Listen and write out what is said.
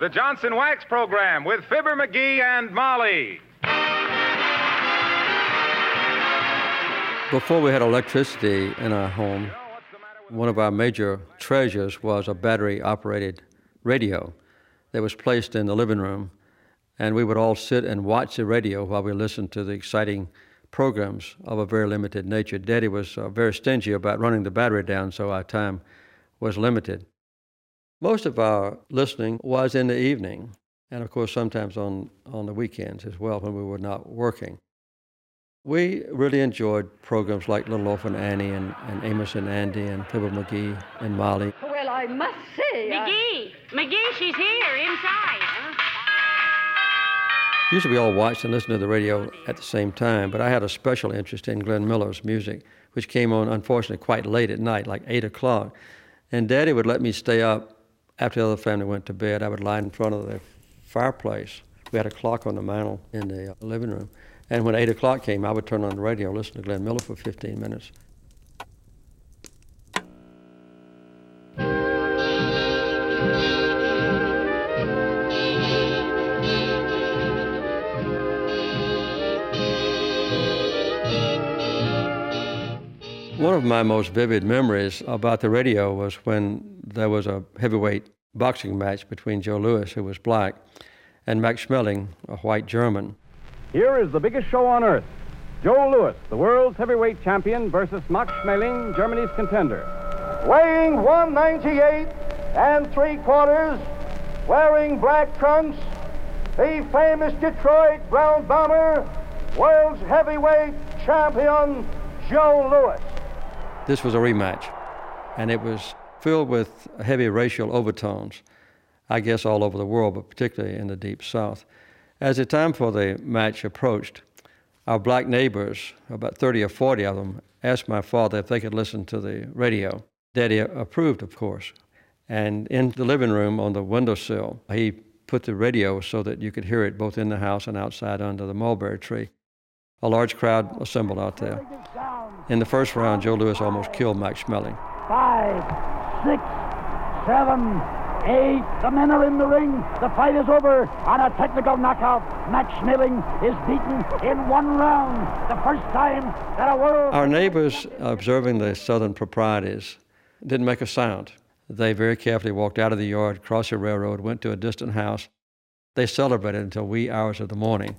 The Johnson Wax Program with Fibber McGee and Molly. Before we had electricity in our home, one of our major treasures was a battery operated radio that was placed in the living room, and we would all sit and watch the radio while we listened to the exciting programs of a very limited nature. Daddy was uh, very stingy about running the battery down, so our time was limited. Most of our listening was in the evening, and of course, sometimes on, on the weekends as well when we were not working. We really enjoyed programs like Little Orphan Annie and, and Amos and Andy and Fibber McGee and Molly. Well, I must say. I- McGee! McGee, she's here, inside. Usually we all watched and listened to the radio at the same time, but I had a special interest in Glenn Miller's music, which came on, unfortunately, quite late at night, like 8 o'clock. And Daddy would let me stay up after the other family went to bed. I would lie in front of the fireplace. We had a clock on the mantel in the living room. And when 8 o'clock came, I would turn on the radio, listen to Glenn Miller for 15 minutes. One of my most vivid memories about the radio was when there was a heavyweight boxing match between Joe Louis, who was black, and Max Schmeling, a white German. Here is the biggest show on earth. Joe Louis, the world's heavyweight champion, versus Max Schmeling, Germany's contender. weighing 198 and three quarters, wearing black trunks, the famous Detroit Brown Bomber, world's heavyweight champion, Joe Louis. This was a rematch, and it was filled with heavy racial overtones, I guess all over the world, but particularly in the Deep South. As the time for the match approached, our black neighbors, about 30 or 40 of them, asked my father if they could listen to the radio. Daddy approved, of course. And in the living room on the windowsill, he put the radio so that you could hear it both in the house and outside under the mulberry tree. A large crowd assembled out there. In the first round, Joe Louis almost killed Max Schmeling. Five, six, seven, eight. The men are in the ring. The fight is over on a technical knockout. Max Schmeling is beaten in one round. The first time that a world. Our neighbors, observing the southern proprieties, didn't make a sound. They very carefully walked out of the yard, crossed the railroad, went to a distant house. They celebrated until wee hours of the morning.